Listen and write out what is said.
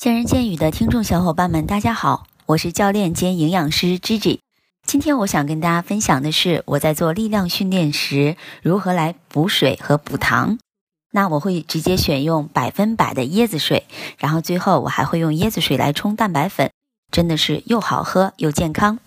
见人见语的听众小伙伴们，大家好，我是教练兼营养师 Gigi。今天我想跟大家分享的是我在做力量训练时如何来补水和补糖。那我会直接选用百分百的椰子水，然后最后我还会用椰子水来冲蛋白粉，真的是又好喝又健康。